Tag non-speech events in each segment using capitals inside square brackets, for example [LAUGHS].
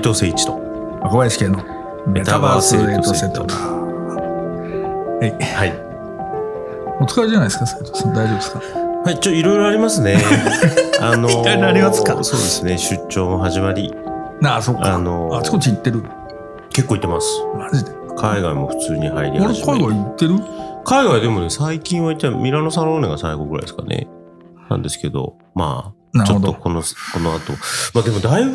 斉藤誠一と小林家のメタバースエイトセットだ。はい。はいお疲れじゃないですか、斉藤さん。大丈夫ですか？はいちょいろいろありますね [LAUGHS] あのいろいろありますか？そうですね出張も始まりなあ、そっか。あのあちこち行ってる。結構行ってますマジで？海外も普通に入り俺、始め海外行ってる？海外でもね最近は行ったミラノサローネが最後ぐらいですかねなんですけどまあちょ。っとこのこの後まあでもだいぶ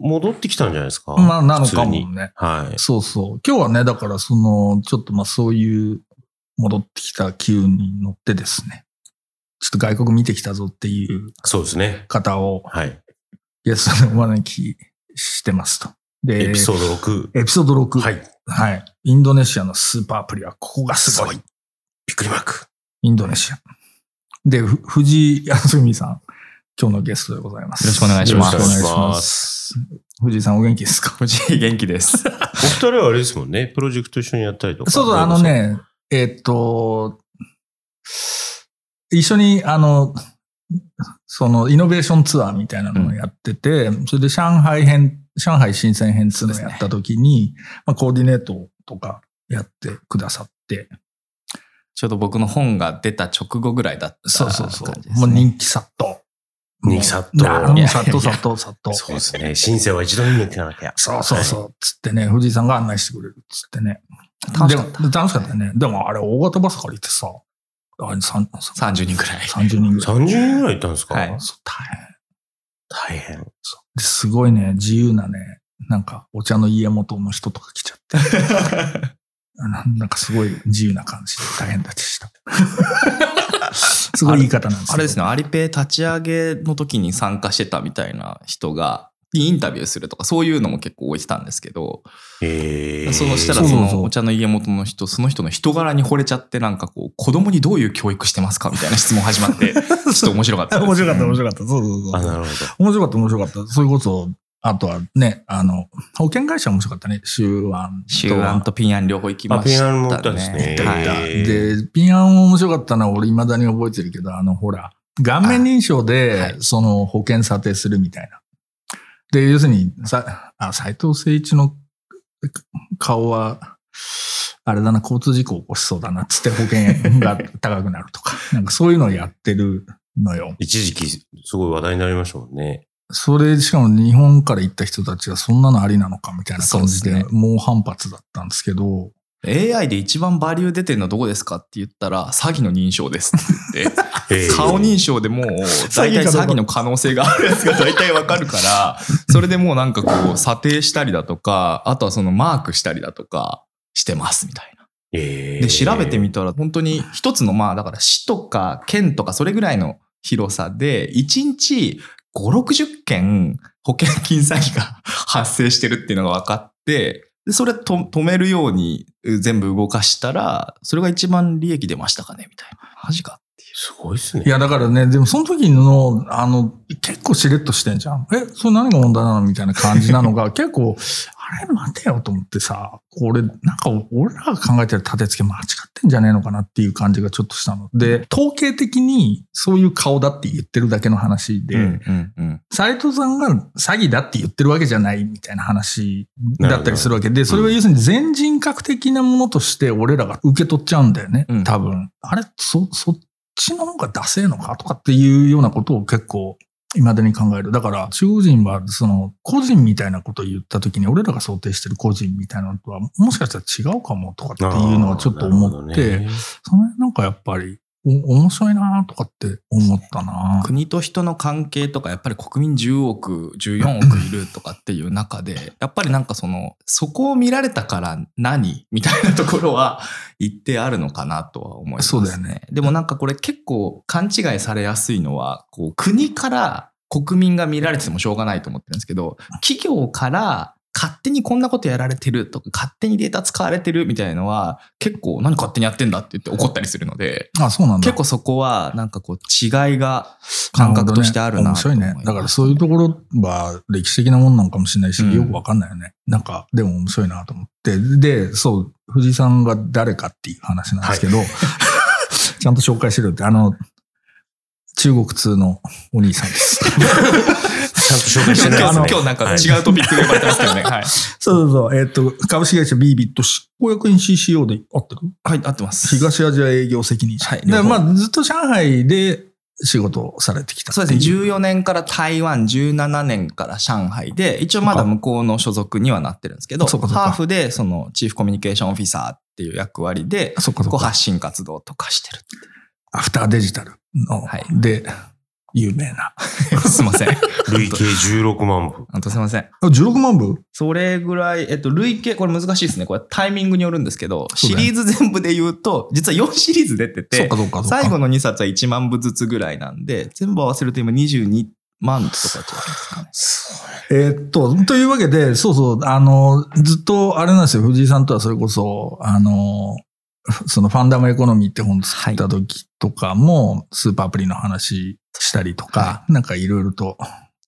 戻ってきたんじゃないですか？まあ、なのかもね。はいそうそう。今日はね、だから、その、ちょっとまあ、そういう、戻ってきた機運に乗ってですね。ちょっと外国見てきたぞっていうそうですね方をはいゲストにお招きしてますと。で、エピソード6エピソード6。はいはい。インドネシアのスーパーアプリはここがすごい。びっくりマークインドネシア。で、ふ藤井康美さん、今日のゲストでございます。よろしくお願いしますよろしくお願いします。藤井さんお元気ですか？藤井元気です。お二人はあれですもんねプロジェクト一緒にやったりとかそうそう、あのね、えっと、一緒に、あの、そのイノベーションツアーみたいなのをやってて、それで上海編、上海新鮮編っていうのをやった時に、まあ、コーディネートとかやってくださって、ちょうど僕の本が出た直後ぐらいだったそうそうそう。もう人気殺到。人気殺到もうもう殺到殺到殺到。そうですね。シンセは一度見に行かなきゃ。そうそうそう。つってね、藤井さんが案内してくれるっつってね。楽しかったでも楽しかったよね。でもあれ、大型バス借りてさ、あれさん30人くらい。30人ぐらい。30人ぐらい行ったんですかはい大変。大変。ですごいね、自由なね、なんかお茶の家元の人とか来ちゃって。ななんかすごい自由な感じで大変だちした。すごい言い方なんですあれですね、アリペイ立ち上げの時に参加してたみたいな人が、インタビューするとか、そういうのも結構置いてたんですけど、えー、そうしたらそのお茶の家元の人、その人の人柄に惚れちゃって、なんかこう、子供にどういう教育してますか？みたいな質問始まって、[LAUGHS] ちょっと面白かった。面白かった、面白かった。そうそうそう。あ、なるほ面白かった、面白かった。それこそ、あとはね、あの、保険会社面白かったね。周安と。シューアンとピンアン両方行きましたね。あピンアンも行ったんですねで、ピンアン面白かったのは俺未だに覚えてるけど、あの、ほら、顔面認証はで、いその保険査定するみたいな。で、要するに、さ、あ、斎藤誠一の顔は、あれだな、交通事故起こしそうだな、つって保険が高くなるとか。なんかそういうのをやってるのよ。一時期、すごい話題になりましたもんね。それ、しかも日本から行った人たちがそんなのありなのかみたいな感じで、猛反発だったんですけど、AI で一番バリュー出てるのはどこですかって言ったら、詐欺の認証ですって言って。[LAUGHS] えー顔認証でもう、大体詐欺の可能性があるやつが大体わかるから、それでもうなんかこう、査定したりだとか、あとはそのマークしたりだとかしてますみたいな。えーで、調べてみたら本当に一つのまあ、だから市とか県とかそれぐらいの広さで、1日5、60件保険金詐欺が発生してるっていうのが分かって、でそれと止めるように全部動かしたら、それが一番利益出ましたかねみたいな。マジか。すごいっすね。いや、だからね、でもその時の、あの、結構しれっとしてんじゃん。え、それ何が問題なのみたいな感じなのが、[LAUGHS] 結構、あれ待てよと思ってさ、これ、なんか俺らが考えてる立て付け間違ってんじゃねえのかなっていう感じがちょっとしたの。で、統計的にそういう顔だって言ってるだけの話で、うんうんうん。斉藤さんが詐欺だって言ってるわけじゃないみたいな話だったりするわけで、どそれは要するに全人格的なものとして俺らが受け取っちゃうんだよね、うん多分。あれ、そ、そっちの方がダセえのかとかっていうようなことを結構、未だに考える。だから、中国人は、その、個人みたいなことを言ったときに、俺らが想定してる個人みたいなのとは、もしかしたら違うかもとかっていうのはちょっと思って、ねその辺なんかやっぱり、お面白いなとかって思ったな国と人の関係とか、やっぱり国民10億、14億いるとかっていう中で、[LAUGHS] やっぱりなんかその、そこを見られたから何みたいなところは言ってあるのかなとは思います、そうだよね。でもなんかこれ結構勘違いされやすいのは、こう国から国民が見られててもしょうがないと思ってるんですけど、企業から勝手にこんなことやられてるとか、勝手にデータ使われてるみたいのは、結構何勝手にやってんだって言って怒ったりするので、あ、そうなんだ。結構そこはなんかこう違いが感覚としてあるな面白いね。だからそういうところは歴史的なもんなのかもしれないし、うんよくわかんないよね。なんか、でも面白いなと思って。で、そう、藤井さんが誰かっていう話なんですけど、[LAUGHS] ちゃんと紹介してるって、あの、中国通のお兄さんです。[LAUGHS] ちゃんと紹介してない今日、ですね。今日なんかはい違うトピックで呼ばれてますけどね。はい。[LAUGHS] そうそうそう。えっ、と、株式会社 b ビット執行役員 CCO で合ってる？はい、合ってます。東アジア営業責任者。はいだから両方まあ、ずっと上海で仕事をされてきたそうですね。14年から台湾、17年から上海で、一応まだ向こうの所属にはなってるんですけど、ハーフでそのチーフコミュニケーションオフィサーっていう役割で、そ。こう発信活動とかしてる。アフターデジタルの、はいで、有名な。[LAUGHS] すいません。累計16万部。本当すいません。あ16万部？それぐらい、えっと、累計、これ難しいですね。これタイミングによるんですけど、ねシリーズ全部で言うと、実は4シリーズ出てて。最後の2冊は1万部ずつぐらいなんで、全部合わせると今22万とかじゃないですかね。えーっと、というわけで、そうそう、あの、ずっと、あれなんですよ、藤井さんとはそれこそ、あの、[LAUGHS] そのファンダムエコノミーって本作った時とかも、スーパーアプリの話したりとか、なんかいろいろと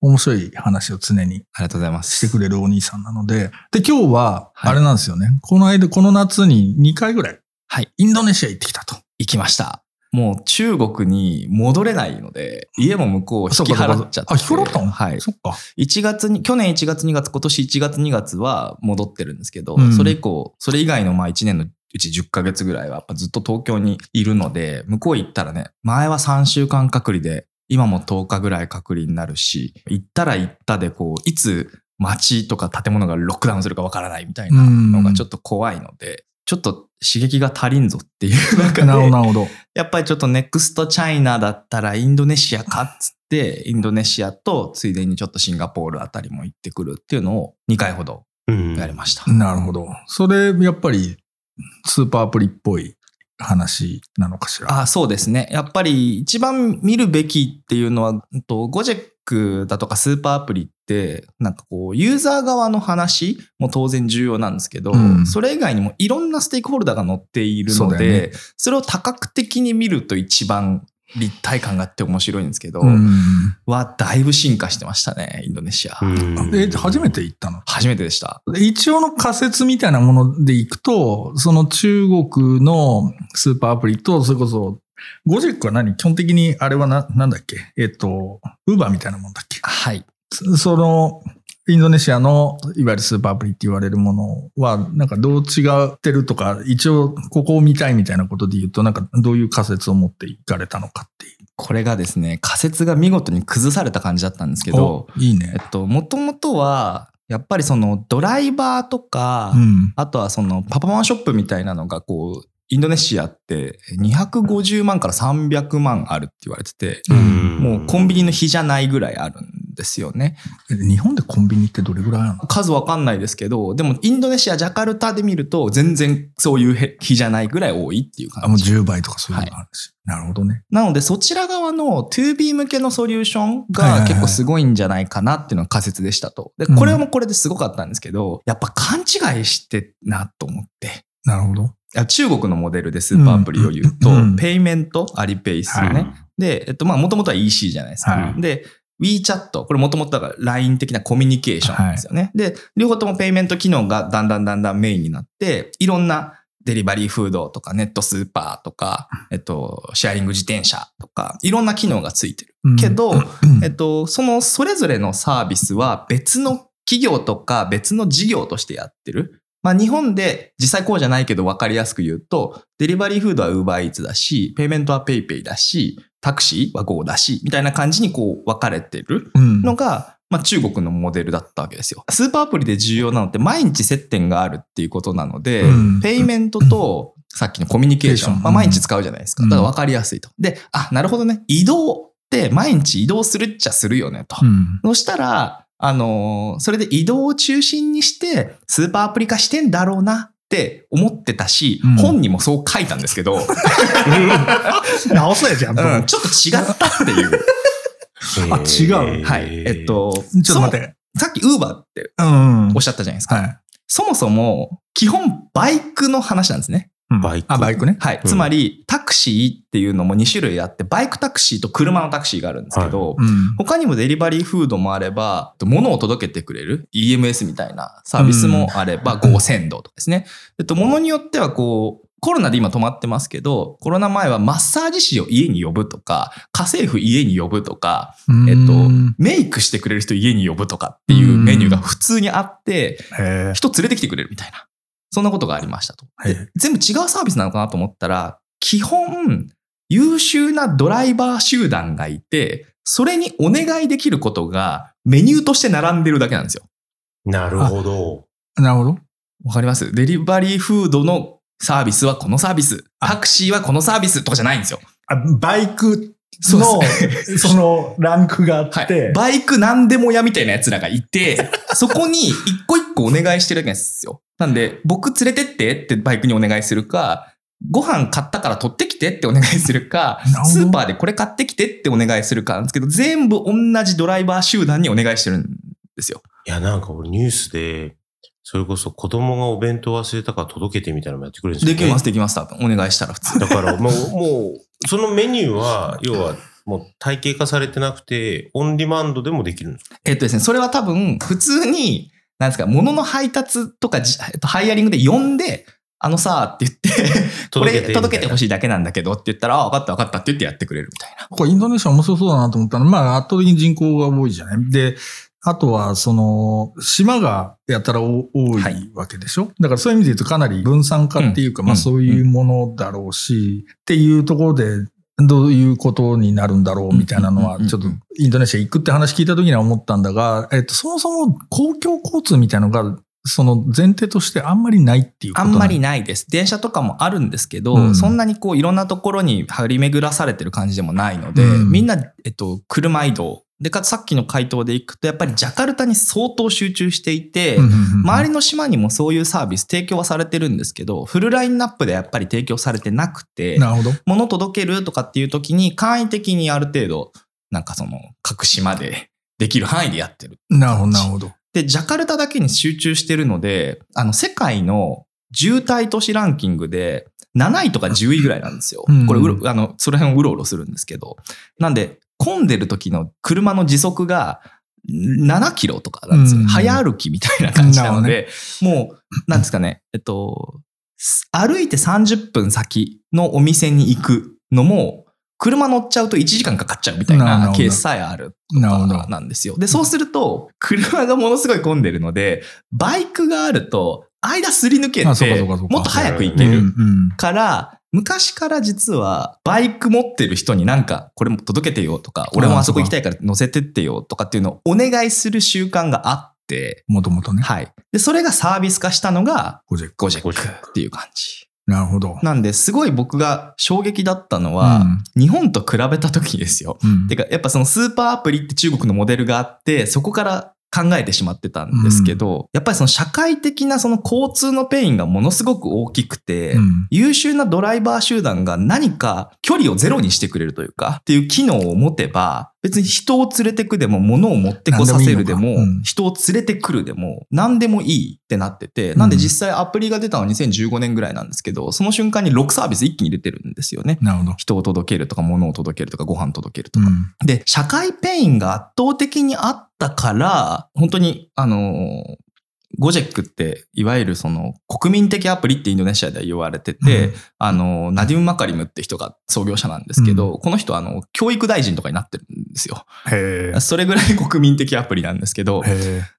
面白い話を常にありがとうございます。してくれるお兄さんなので、で、今日は、はいあれなんですよね、この間、この夏に2回ぐらい、はい。インドネシア行ってきたと。行きました。もう中国に戻れないので、家も向こう引き払っちゃって。あ、引き払ったの？はい。そっか。1月に、去年1月2月、今年1月2月は戻ってるんですけど、うんそれ以降、それ以外のまあ1年のうち10ヶ月ぐらいはやっぱずっと東京にいるので、向こう行ったらね、前は3週間隔離で、今も10日ぐらい隔離になるし、行ったら行ったでこう、いつ街とか建物がロックダウンするかわからないみたいなのがちょっと怖いので、ちょっと刺激が足りんぞっていう [LAUGHS] 中で、なるほど。やっぱりちょっとネクストチャイナだったらインドネシアかっつって、インドネシアとついでにちょっとシンガポールあたりも行ってくるっていうのを2回ほどうんやりました。なるほど。それ、やっぱり、スーパーアプリっぽい話なのかしら？あそうですね。やっぱり一番見るべきっていうのは、うんとゴジェックだとかスーパーアプリって、なんかこう、ユーザー側の話も当然重要なんですけど、うんそれ以外にもいろんなステークホルダーが載っているので、それを多角的に見ると一番立体感があって面白いんですけど、うん。はだいぶ進化してましたね、インドネシア。うんえ、初めて行ったの？初めてでした。一応の仮説みたいなもので行くと、その中国のスーパーアプリと、それこそ、ゴジェックは何？基本的にあれはな、なんだっけ？えっと、ウーバーみたいなもんだっけ？はい。そその、インドネシアの、いわゆるスーパーアプリって言われるものは、なんかどう違ってるとか、一応ここを見たいみたいなことで言うと、なんかどういう仮説を持っていかれたのかっていう。これがですね、仮説が見事に崩された感じだったんですけど、おいいねえ。っと、もともとは、やっぱりそのドライバーとか、うん。あとはそのパパマンショップみたいなのがこう、インドネシアって250万から300万あるって言われてて、うんもうコンビニの比じゃないぐらいあるんですよね。え日本でコンビニってどれぐらいあるの？数わかんないですけど、でもインドネシア、ジャカルタで見ると全然そういうへ比じゃないぐらい多いっていうあ、もう感じ。10倍とかそういうのがあるし。なるほどね。なのでそちら側の 2B 向けのソリューションはいはいはいが結構すごいんじゃないかなっていうのが仮説でしたと。で、うんこれもこれですごかったんですけど、やっぱ勘違いしてなと思って。なるほど。あ中国のモデルでスーパーアプリを言うと、うんうんペイメント、アリペイするね。はいで、えっと、まあ、もともとは EC じゃないですか。はいで、WeChat、これもともとだから LINE 的なコミュニケーションですよね。で、両方ともペイメント機能がだんだんだんだんメインになって、いろんなデリバリーフードとかネットスーパーとか、えっと、シェアリング自転車とか、いろんな機能がついてる。うん。けどうん。えっと、そのそれぞれのサービスは別の企業とか別の事業としてやってる。まあ日本で実際こうじゃないけど分かりやすく言うと、デリバリーフードは UberEats だし、ペイメントは PayPay だし、タクシーは Go だし、みたいな感じにこう分かれてるうんのが、まあ中国のモデルだったわけですよ。スーパーアプリで重要なのって毎日接点があるっていうことなので、うんペイメントとさっきのコミュニケーション、まあうん毎日使うじゃないですか。だから分かりやすいと。で、あ、なるほどね。移動って毎日移動するっちゃするよねと。うんそしたら、あのーそれで移動を中心にして、スーパーアプリ化してんだろうなって思ってたし、うん本にもそう書いたんですけど、直そうやじゃんと。うんちょっと違ったっていう。[LAUGHS] あ違うはい。えっと、ちょっと待って。さっき Uber ってうん。おっしゃったじゃないですか。はい。そもそも、基本バイクの話なんですね。バイクあ、バイクね。はい。うんつまり、タクシーっていうのも2種類あって、バイクタクシーと車のタクシーがあるんですけど、うん。他にもデリバリーフードもあれば、物を届けてくれる EMS みたいなサービスもあれば、うんゴーセンドとかですね。えっと、物によってはこう、コロナで今止まってますけど、コロナ前はマッサージ師を家に呼ぶとか、家政婦家に呼ぶとか、えっとうん、メイクしてくれる人家に呼ぶとかっていうメニューが普通にあって、へ人連れてきてくれるみたいな。そんなことがありましたと。えで全部違うサービスなのかなと思ったら、基本、優秀なドライバー集団がいて、それにお願いできることがメニューとして並んでるだけなんですよ。なるほど。なるほど。わかります？デリバリーフードのサービスはこのサービス。タクシーはこのサービスとかじゃないんですよ。あバイクので、[LAUGHS] そのランクがあはいって、。バイクなんでも屋みたいな奴らがいて、[LAUGHS] そこに一個一個お願いしてるわけですよ。なんで、僕連れてってってバイクにお願いするか、ご飯買ったから取ってきてってお願いするかスーパーでこれ買ってきてってお願いするかなんですけど、全部同じドライバー集団にお願いしてるんですよ。いや、なんか俺ニュースで、それこそ子供がお弁当忘れたから届けてみたいなのもやってくれるんですよ、ね。できます、できます、多分。お願いしたら普通。だからもう、もう、そのメニューは、要は、もう体系化されてなくて、オンリマンドでもできるんですか？えっとですね、それは多分、普通に、なんですか、物の配達とかじ、えっと、ハイアリングで呼んで、あのさ、って言って、[LAUGHS] これ届けてほい。しいだけなんだけどって言ったら、あ、分かった分かったって言ってやってくれるみたいな。これインドネシア面白そうだなと思ったのは、まあ圧倒的に人口が多いじゃない。で、あとは、その、島がやたらお多はい。いわけでしょ、だからそういう意味で言うとかなり分散化っていうか、うん。まあそういうものだろうし、っていうところで、どういうことになるんだろうみたいなのはうんうんうんう、ん。ちょっとインドネシア行くって話聞いた時には思ったんだが、えっと、そもそも公共交通みたいなのが、その前提としてあんまりないっていうことあんまりないです。電車とかもあるんですけど、うん。そんなにこういろんなところに張り巡らされてる感じでもないので、うん。みんな、えっと、車移動。で、かつさっきの回答でいくと、やっぱりジャカルタに相当集中していて、周りの島にもそういうサービス提供はされてるんですけど、フルラインナップでやっぱり提供されてなくて、なるほど。物届けるとかっていう時に簡易的にある程度、なんかその、各島でできる範囲でやってる。なるほど、なるほど。で、ジャカルタだけに集中してるので、あの、世界の渋滞都市ランキングで、7位とか10位ぐらいなんですよ。うんこれあの、その辺をうろうろするんですけど。なんで、混んでる時の車の時速が7キロとかなんですよ。うん。早歩きみたいな感じなので、もう、なんですかね、えっと、す歩いて30分先のお店に行くのも、車乗っちゃうと1時間かかっちゃうみたいなケースさえあるとなんですよ。で、そうすると、車がものすごい混んでるので、バイクがあると、間すり抜けて、もっと早く行けるん。から、昔から実は、バイク持ってる人になんか、これも届けてよとか、俺もあそこ行きたいから乗せてってよとかっていうのをお願いする習慣があって、もともとね。はい。で、それがサービス化したのが、ゴジェック。ゴジェックっていう感じ。なるほど。なんで、すごい僕が衝撃だったのは、日本と比べた時ですよ。うんてか、やっぱそのスーパーアプリって中国のモデルがあって、そこから考えてしまってたんですけど、やっぱりその社会的なその交通のペインがものすごく大きくて、うん優秀なドライバー集団が何か距離をゼロにしてくれるというか、っていう機能を持てば、別に人を連れてくでも、物を持ってこさせるでも、人を連れてくるでも、何でもいいってなってて、なんで実際アプリが出たのは2015年ぐらいなんですけど、その瞬間に6サービス一気に出てるんですよね。なるほど。人を届けるとか、物を届けるとか、ご飯届けるとか。うんで、社会ペインが圧倒的にあったから、本当に、あのーゴジェックって、いわゆるその国民的アプリってインドネシアでは言われてて、うんあのーナディム・マカリムって人が創業者なんですけど、この人はあの、教育大臣とかになってるんですよ。それぐらい国民的アプリなんですけど。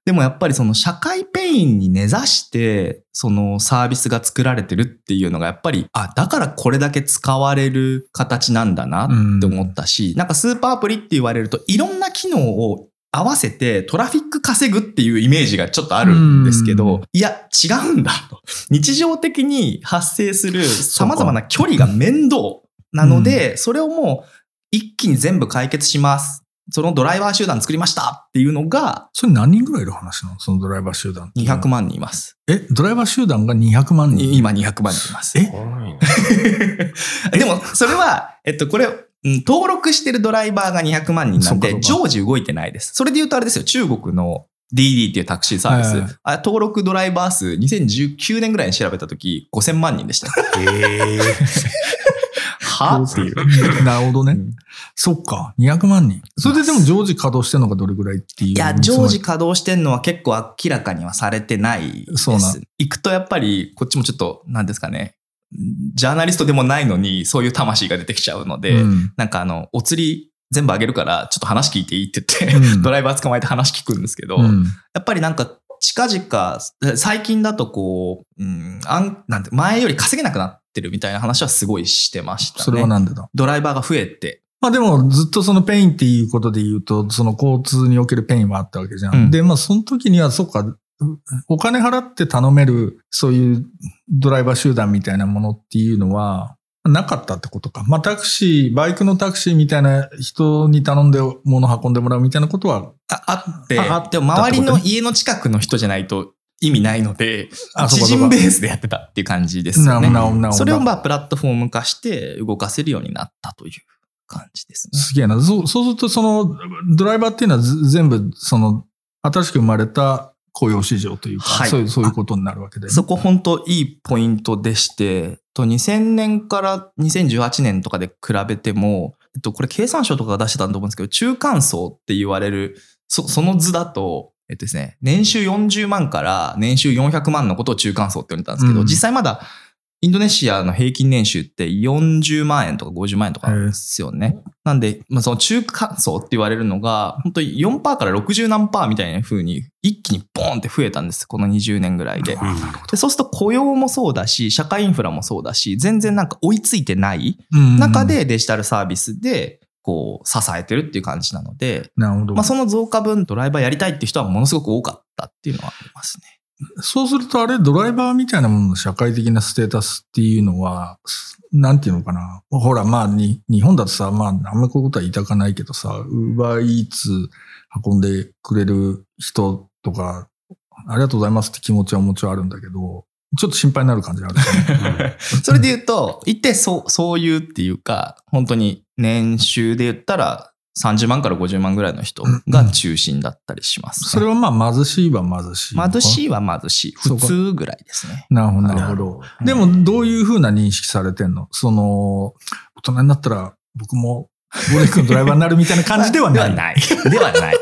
でもやっぱりその社会ペインに根ざして、そのサービスが作られてるっていうのがやっぱり、あ、だからこれだけ使われる形なんだなって思ったし、なんかスーパーアプリって言われるといろんな機能を合わせてトラフィック稼ぐっていうイメージがちょっとあるんですけど、いや、違うんだと。日常的に発生する様々な距離が面倒なので、それをもう一気に全部解決します。そのドライバー集団作りましたっていうのがそれ何人ぐらいいる話なの？そのドライバー集団って。200万人います。え、ドライバー集団が200万人？今200万人います。え？[LAUGHS] でも、それは、えっと、これ、うん登録してるドライバーが200万人なんで、常時動いてないです。それで言うとあれですよ、中国の DD っていうタクシーサービス。はいはいあ登録ドライバー数2019年ぐらいに調べたとき5000万人でした。へえ。[LAUGHS] はっていう。なるほどね。うんそっか、200万人。それででも常時稼働してるのがどれぐらいっていう。いや、常時稼働してんのは結構明らかにはされてないでそうなす。行くとやっぱり、こっちもちょっと、なんですかね、ジャーナリストでもないのに、そういう魂が出てきちゃうので、うんなんかあの、お釣り全部あげるから、ちょっと話聞いていいって言って、うん [LAUGHS] ドライバー捕まえて話聞くんですけど、うんやっぱりなんか、近々、最近だとこう、うん、あん、なんて、前より稼げなくなってるみたいな話はすごいしてましたね。それはなんでだ？ドライバーが増えて。まあでもずっとそのペインっていうことで言うと、その交通におけるペインはあったわけじゃん。うんで、まあその時には、そっか、お金払って頼める、そういうドライバー集団みたいなものっていうのは、なかったってことか。まあタクシー、バイクのタクシーみたいな人に頼んで物運んでもらうみたいなことは、ああって、ああったでも周りの家の近くの人じゃないと意味ないので、知人ベースでやってたっていう感じですよね。それをまあプラットフォーム化して動かせるようになったという感じですね。すげえな。そうそうすると、その、ドライバーっていうのはず全部、その、新しく生まれた雇用市場というか、はい。そういう、そういうことになるわけで、そこ本当いいポイントでして、と2000年から2018年とかで比べても、えっと、これ経産省とかが出してたと思うんですけど、中間層って言われる、そその図だと、えっとですね、年収40万から年収400万のことを中間層って言われたんですけど、うん。実際まだインドネシアの平均年収って40万円とか50万円とかですよね。なんで、まあ、その中間層って言われるのが、本当に4%から60何パーみたいな風に一気にボーンって増えたんです。この20年ぐらいで。でそうすると雇用もそうだし、社会インフラもそうだし、全然なんか追いついてないうん中、でデジタルサービスで、こう、支えてるっていう感じなので、なるほど。まあその増加分ドライバーやりたいっていう人はものすごく多かったっていうのはありますね。そうすると、あれ、ドライバーみたいなものの社会的なステータスっていうのは、なんていうのかな。ほら、まあ、日本だとさ、まあ、あんまりこういうことは言いたかないけどさ、ウーバーイーツ運んでくれる人とか、ありがとうございますって気持ちはもちろんあるんだけど、ちょっと心配になる感じあるね。[LAUGHS] それで言うと、一定そう、そういうっていうか、本当に年収で言ったら30万から50万ぐらいの人が中心だったりします、ねそれはまあ、貧しいは貧しい。貧しい。いは貧しい。普通ぐらいですね。なるほど、なるほど。でも、どういうふうな認識されてんの？その、大人になったら、僕も、ゴレ君ドライバーになるみたいな感じではない。ではない。ではない。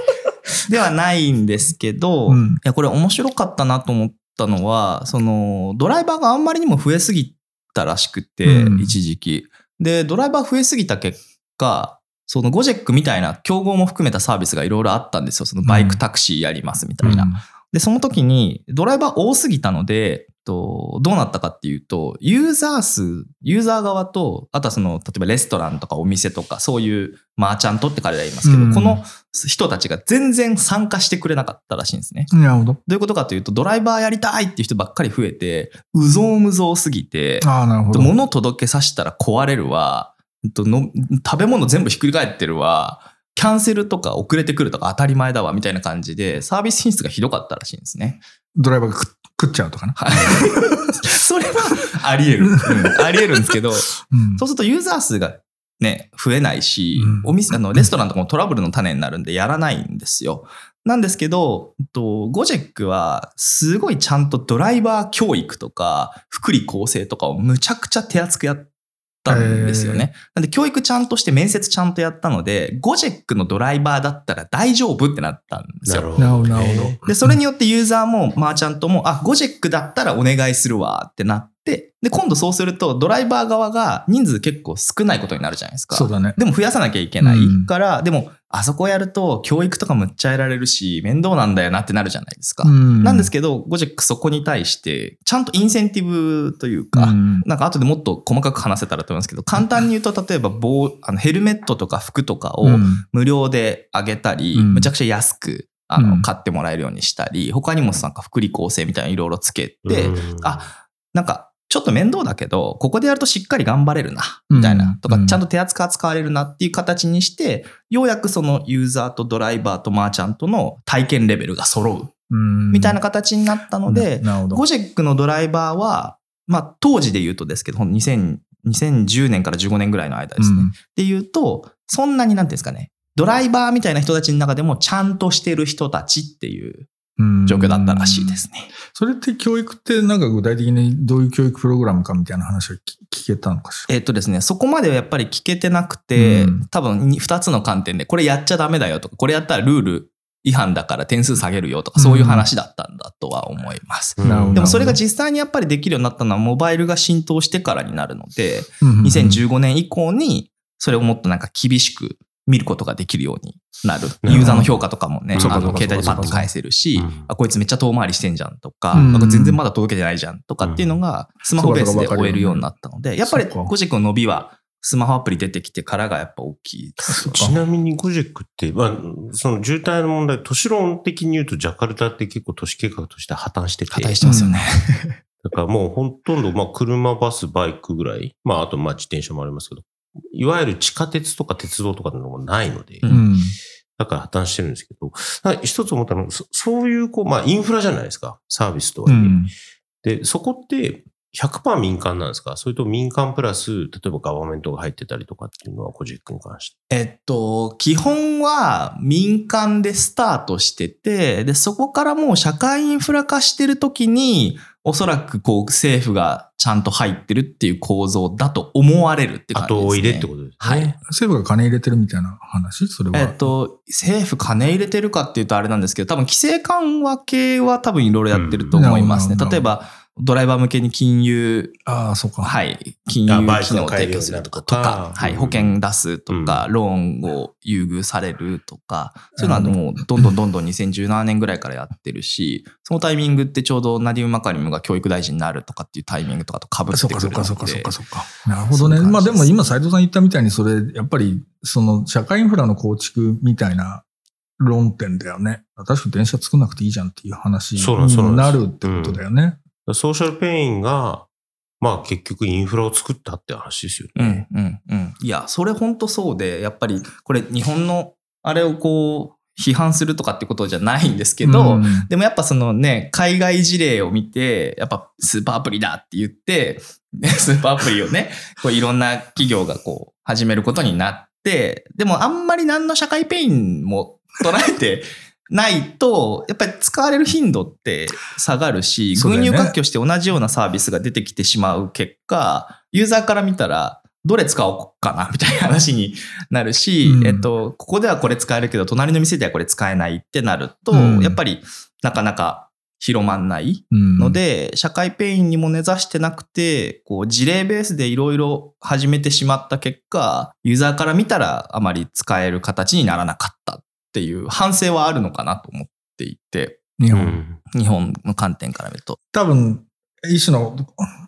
ではないんですけど、いうんや、これ面白かったなと思ったのは、その、ドライバーがあんまりにも増えすぎたらしくて、うん一時期。で、ドライバー増えすぎた結果、そのゴジェックみたいな競合も含めたサービスがいろいろあったんですよ。そのバイクタクシーやりますみたいな。で、その時にドライバー多すぎたので、とどうなったかっていうと、ユーザー数、ユーザー側と、あとはその、例えばレストランとかお店とか、そういうマーチャントって彼ら言いますけど、うんこの人たちが全然参加してくれなかったらしいんですね。うん。なるほど。どういうことかというと、ドライバーやりたいっていう人ばっかり増えて、うぞうむぞうすぎて、ああ、なるほど。物届けさせたら壊れるわ、の食べ物全部ひっくり返ってるわ、キャンセルとか遅れてくるとか当たり前だわ、みたいな感じで、サービス品質がひどかったらしいんですね。ドライバーが食食っちゃうとかな。はい。[LAUGHS] それはあり得る。[LAUGHS] うんあり得るんですけど、うんそうするとユーザー数がね、増えないし、うんお店、あの、レストランとかもトラブルの種になるんでやらないんですよ。なんですけど、えっとゴジェックはすごいちゃんとドライバー教育とか、福利厚生とかをむちゃくちゃ手厚くやったんですよね。なんで教育ちゃんとして面接ちゃんとやったので、ゴジェックのドライバーだったら大丈夫ってなったんですよ。なるほど。で、それによってユーザーもマーチャントも、あ、ゴジェックだったらお願いするわってなって、で、今度そうするとドライバー側が人数結構少ないことになるじゃないですか。そうだね。でも増やさなきゃいけないうん。から、でも、あそこやると教育とかむっちゃやられるし、面倒なんだよなってなるじゃないですか。うん。なんですけど、ゴジェックそこに対して、ちゃんとインセンティブというか、うん。なんか後でもっと細かく話せたらと思いますけど、簡単に言うと、例えば棒、あのヘルメットとか服とかをうん。無料であげたり、うん。むちゃくちゃ安く、あの、うん。買ってもらえるようにしたり、他にもなんか福利厚生みたいなのいろいろつけて、うん。あ、なんか、ちょっと面倒だけど、ここでやるとしっかり頑張れるな、みたいな、とか、うんちゃんと手厚く扱われるなっていう形にして、ようやくそのユーザーとドライバーとマーチャントの体験レベルが揃う、うんみたいな形になったので。ゴジェックのドライバーは、まあ、当時で言うとですけど、ほんと2000 2010年から15年ぐらいの間ですね。っていうと、そんなになんていうんですかね、ドライバーみたいな人たちの中でもちゃんとしてる人たちっていううん状況だったらしいで。すね。それって教育ってなんか具体的にどういう教育プログラムかみたいな話は聞聞けたのかしら？えっとですね、そこまではやっぱり聞けてなくて、うん多分に2つの観点で、これやっちゃダメだよとか、これやったらルール違反だから点数下げるよとか、そういう話だったんだとは思います。でもそれが実際にやっぱりできるようになったのはモバイルが浸透してからになるので、うんうんうん2015年以降にそれをもっとなんか厳しく見ることができるようになる。ユーザーの評価とかもね、あの携帯でパッと返せるしうん、あこいつめっちゃ遠回りしてんじゃんとか、全然まだ届けてないじゃんとかっていうのがスマホベースで終えるようになったので、やっぱりそうかゴジェクの伸びはスマホアプリ出てきてからがやっぱ大きい。ちなみにゴジェックって、まあ、その渋滞の問題、都市論的に言うと、ジャカルタって結構都市計画として破綻してて。破壊してますよね。だからもうほとんど、まあ、車、バス、バイクぐらい。まあ、あと、まあ、自転車もありますけど、いわゆる地下鉄とか鉄道とかのもないので、ううん。だから破綻してるんですけど、一つ思ったのは、そそういう、こう、まあ、インフラじゃないですか。サービスとはいえ。うん。で、そこって100%民間なんですか？それと民間プラス、例えばガバメントが入ってたりとかっていうのは、ゴジェックに関して。えっと、基本は民間でスタートしてて、で、そこからもう社会インフラ化してる時に、おそらくこう政府がちゃんと入ってるっていう構造だと思われるって感じです、ね。後入れってことですね。はい。政府が金入れてるみたいな話？それは。えっと、政府金入れてるかっていうとあれなんですけど、多分規制緩和系は多分いろいろやってると思いますね。うん例えば、ドライバー向けに金融、ああ、そうか。はい、金融機能を提供するとか、とかはい、うん保険出すとか、ローンを優遇されるとか、そういうのはもうどんどんどんどん2017年ぐらいからやってるし、そのタイミングってちょうどナディム・マカリムが教育大臣になるとかっていうタイミングとかと被ってくるので。かそうかそうかそうかそうか。なるほどね。まあでも今斉藤さん言ったみたいにそれ、やっぱりその社会インフラの構築みたいな論点だよね。確か電車作んなくていいじゃんっていう話になるってことだよね。ソーシャルペインが、まあ結局インフラを作ったって話ですようね。んうんうん。いや、それ本当そうで、やっぱりこれ日本のあれをこう批判するとかってことじゃないんですけど、うんでもやっぱそのね、海外事例を見て、やっぱスーパーアプリだって言って、ね [LAUGHS] スーパーアプリをね、こういろんな企業がこう始めることになって、でもあんまり何の社会ペインも捉えてないと、やっぱり使われる頻度って下がるし、群雄割拠して同じようなサービスが出てきてしまう結果、ユーザーから見たら、どれ使おうかなみたいな話になるし、うん。えっと、ここではこれ使えるけど、隣の店ではこれ使えないってなると、うん。やっぱりなかなか広まんないうん。ので、社会ペインにも根ざしてなくて、こう事例ベースでいろいろ始めてしまった結果、ユーザーから見たらあまり使える形にならなかった。っていう反省はあるのかなと思っていて、う日本。ん。日本の観点から見ると。多分、一種の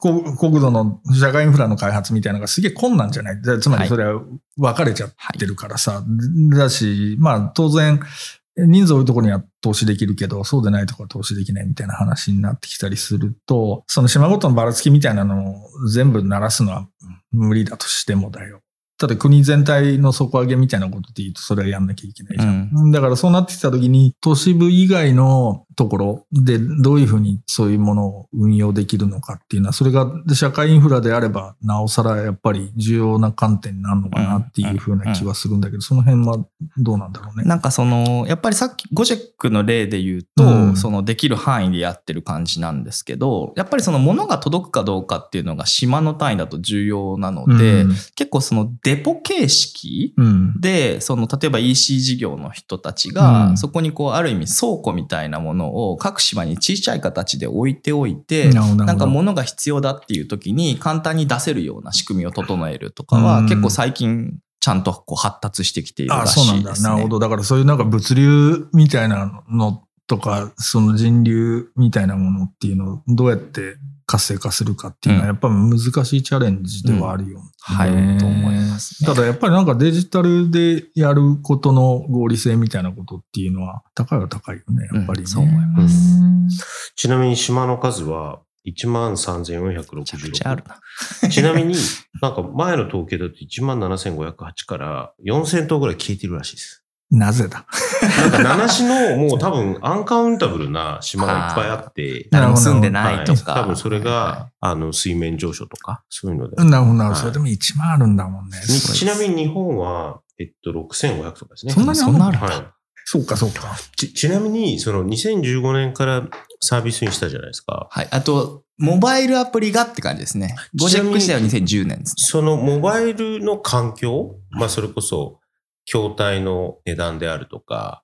国国土の社会インフラの開発みたいなのがすげえ困難じゃない？だつまりそれは分かれちゃってるからさ。だし、まあ当然、人数多いところには投資できるけど、そうでないところは投資できないみたいな話になってきたりすると、その島ごとのばらつきみたいなのを全部鳴らすのは無理だとしてもだよ。ただ国全体の底上げみたいなことで言うとそれはやんなきゃいけないじゃん。だからそうなってきたときに都市部以外のところ。でどういうふうにそういうものを運用できるのかっていうのは、それが社会インフラであればなおさらやっぱり重要な観点になるのかなっていうふうな気はするんだけど、その辺はどうなんだろうね。なんかその、やっぱりさっきゴジェックの例で言うと、うん。そのできる範囲でやってる感じなんですけど、やっぱりその物が届くかどうかっていうのが島の単位だと重要なので、うん。結構そのデポ形式うん。で、その例えば EC 事業の人たちが、うん。そこにこうある意味倉庫みたいなものを各島に小さい形で置いておいて、なんか物が必要だっていう時に簡単に出せるような仕組みを整えるとかは、うん結構最近ちゃんとこう発達してきているらあ、し。いですね。なるほど。だからそういうなんか物流みたいなのとか、その人流みたいなものっていうのをどうやって活性化するかっていうのはやっぱり難しいチャレンジではあるよ、ねはい、と思います、ね。ただやっぱりなんかデジタルでやることの合理性みたいなことっていうのは高いは高いよね、やっぱりね。うんそう思いますちなみに島の数は1万めちゃくちゃある3466。な。ちなみに、なんか前の統計だと1万7508から4000頭ぐらい消えてるらしいです。なぜだ？なんか七市のもう多分アンカウンタブルな島がいっぱいあって、なるほど誰も住んでないとか。はい多分それはが、あの、水面上昇とか、そういうので。なるほど、なるほど。はいそれでも1万あるんだもんね。にちなみに日本は、えっと、6500とかですね。そんなにあるそんなあるんだはい。そうか、そうか。ち、ちなみに、その2015年からサービスにしたじゃないですか。い。あと、モバイルアプリがって感じですね。ゴジェック自体は2010年ですね。そのモバイルの環境、まあそれこそ、筐体の値段であるとか、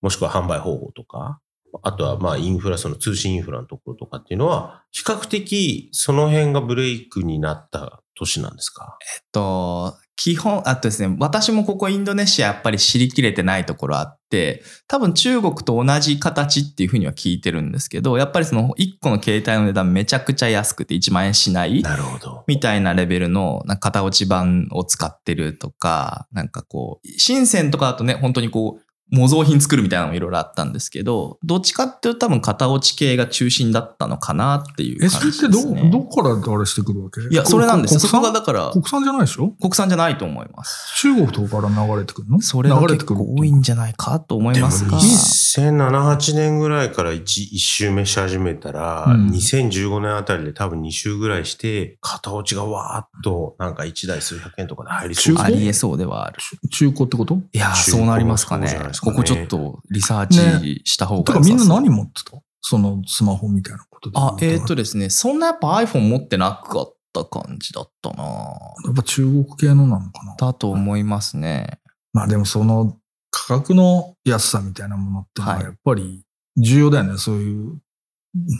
もしくは販売方法とか、あとはまあインフラ、その通信インフラのところとかっていうのは、比較的その辺がブレイクになった年なんですか？えっと、基本、あとですね、私もここインドネシアやっぱり知りきれてないところあって、多分中国と同じ形っていうふうには聞いてるんですけど、やっぱりその1個の携帯の値段めちゃくちゃ安くて1万円しないなるほど。みたいなレベルのなんか片落ち版を使ってるとか、なんかこう、深センとかだとね、本当にこう、模造品作るみたいなのもいろいろあったんですけど、どっちかっていうと多分片落ち系が中心だったのかなっていうえ、感じそれです、ね。ってど、どこからあれしてくるわけ？いや、それなんですよ。そ国産？こがだから、国産じゃないでしょ？国産じゃないと思います。中国とかから流れてくるの？それが流れてくる結構多いんじゃないかと思いますが。2007、8年ぐらいから1、一周目し始めたら、うん2015年あたりで多分2周ぐらいして、片落ちがわーっと、なんか1台数百円とかで入りそう中ありえそうではある。中古ってこと？いやそうなりますかねですかね。ここちょっとリサーチした方てかみんな何持ってた？そのスマホみたいなことで。あ、えっ、とですね、そんなやっぱ iPhone 持ってなかった感じだったな。やっぱ中国系のなのかな。だと思いますね。まあでもその価格の安さみたいなものってのははい。やっぱり重要だよね。そういう、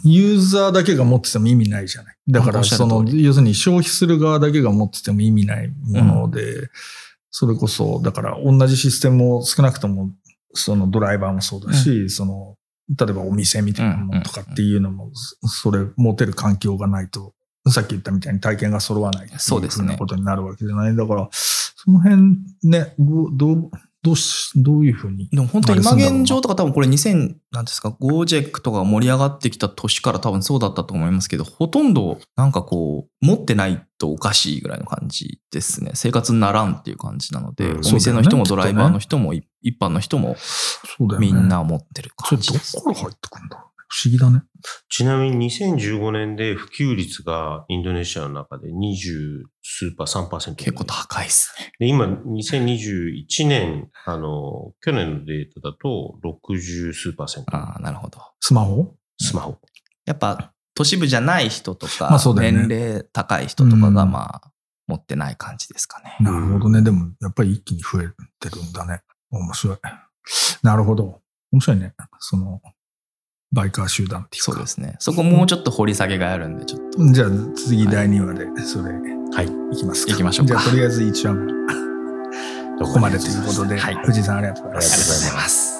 ユーザーだけが持ってても意味ないじゃない。だかおらその、要するに消費する側だけが持ってても意味ないもので、それこそ、だから同じシステムを少なくとも、そのドライバーもそうだし、その、例えばお店みたいなものとかっていうのも、それ持てる環境がないと、さっき言ったみたいに体験が揃わないっていそうふなことになるわけじゃない。だから、その辺ね、どう、どう、し、どういうふうに。でも本当今現状とか多分これ2000、なんですか、ゴージェックとか盛り上がってきた年から多分そうだったと思いますけど、ほとんどなんかこう、持ってないとおかしいぐらいの感じですね。生活にならんっていう感じなので、うんお店の人もドライバーの人も、い一般の人も。みんな持ってるそれど感じです。こから入ってくるんだろうね。不思議だね。ちなみに2015年で普及率がインドネシアの中で20数パー、3%。結構高いですね。で、今、2021年、あの、去年のデータだと60数パーセント。ああ、なるほど。スマホ？スマホ。やっぱ都市部じゃない人とか、まあね年齢高い人とかがうんまあ、持ってない感じですかね。なるほどね。でも、やっぱり一気に増えてるんだね。面白い。なるほど。面白いね。その、バイカー集団っていうか。そうですね。そこもうちょっと掘り下げがあるんで、ちょっと。じゃあ、次第2話で、それ、はい。いきますか。行きましょうかじゃあ、とりあえず1話目、ここまでということで、はい藤井さんありがとうございまありがとうございますす。ます。